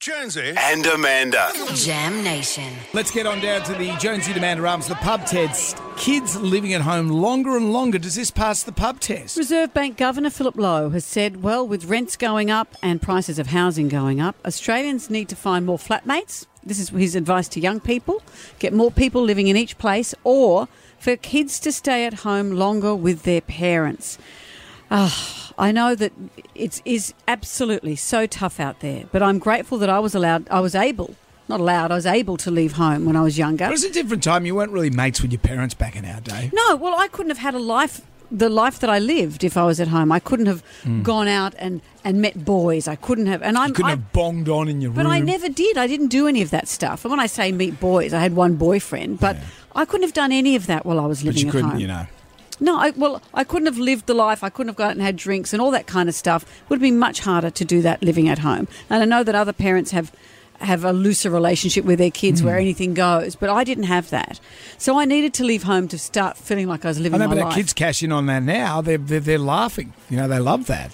Jonesy. and Amanda. Jam Nation. Let's get on down to the Jonesy Demand Arms, the pub test. Kids living at home longer and longer. Does this pass the pub test? Reserve Bank Governor Philip Lowe has said, well, with rents going up and prices of housing going up, Australians need to find more flatmates. This is his advice to young people get more people living in each place, or for kids to stay at home longer with their parents. Ah, I know that it is absolutely so tough out there, but I'm grateful that I was allowed, I was able, not allowed, I was able to leave home when I was younger. It was a different time. You weren't really mates with your parents back in our day. No, well, I couldn't have had a life, the life that I lived if I was at home. I couldn't have gone out and, and met boys. I couldn't have, and I'm. You couldn't I, have bonged on in your but room. But I never did. I didn't do any of that stuff. And when I say meet boys, I had one boyfriend, but I couldn't have done any of that while I was But living you at couldn't, home. you know. No, I, well, I couldn't have lived the life. I couldn't have gone out and had drinks and all that kind of stuff. It would be much harder to do that living at home. And I know that other parents have have a looser relationship with their kids Hmm. where anything goes, but I didn't have that. So I needed to leave home to start feeling like I was living I know, my but life. kids cash in on that now. They're, they're, they're laughing. You know, they love that.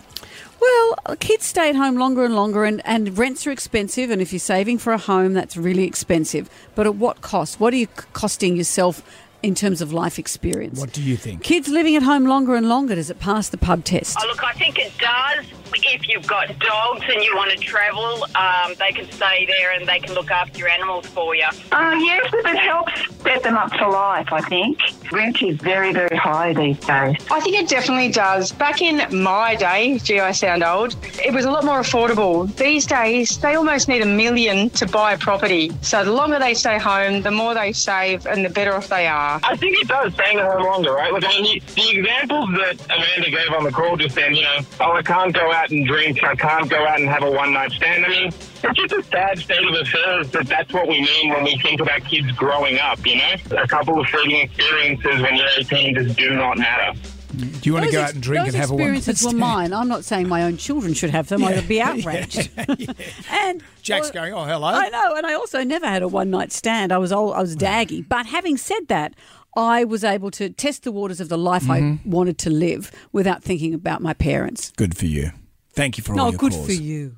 Well, kids stay at home longer and longer, and, and rents are expensive. And if you're saving for a home, that's really expensive. But at what cost? What are you costing yourself in terms of life experience? What do you think? Kids living at home longer and longer, does it pass the pub test? Oh, look, I think it does. If you've got dogs and you want to travel, um, they can stay there and they can look after your animals for you. Uh, yes, it helps set them up for life, I think. Rent is very, very high these days. I think it definitely does. Back in my day, gee, I sound old, it was a lot more affordable. These days, they almost need a million to buy a property. So the longer they stay home, the more they save and the better off they are. I think it does staying at home longer, right? Like, I mean, the examples that Amanda gave on the call just then, you know, oh, I can't go out and drink, I can't go out and have a one night stand. I mean, it's just a sad state of affairs that that's what we mean when we think about kids growing up, you know? A couple of fleeting experiences when you're 18 just do not matter. Do you want to go ex- out and drink and have a one experiences were mine. I'm not saying my own children should have them. I'd be outraged. and Jack's well, going, oh, hello. I know, and I also never had a one night stand. I was old, I was daggy. But having said that, I was able to test the waters of the life I Mm-hmm. wanted to live without thinking about my parents. Good for you. Thank you for all No, your good calls. for you.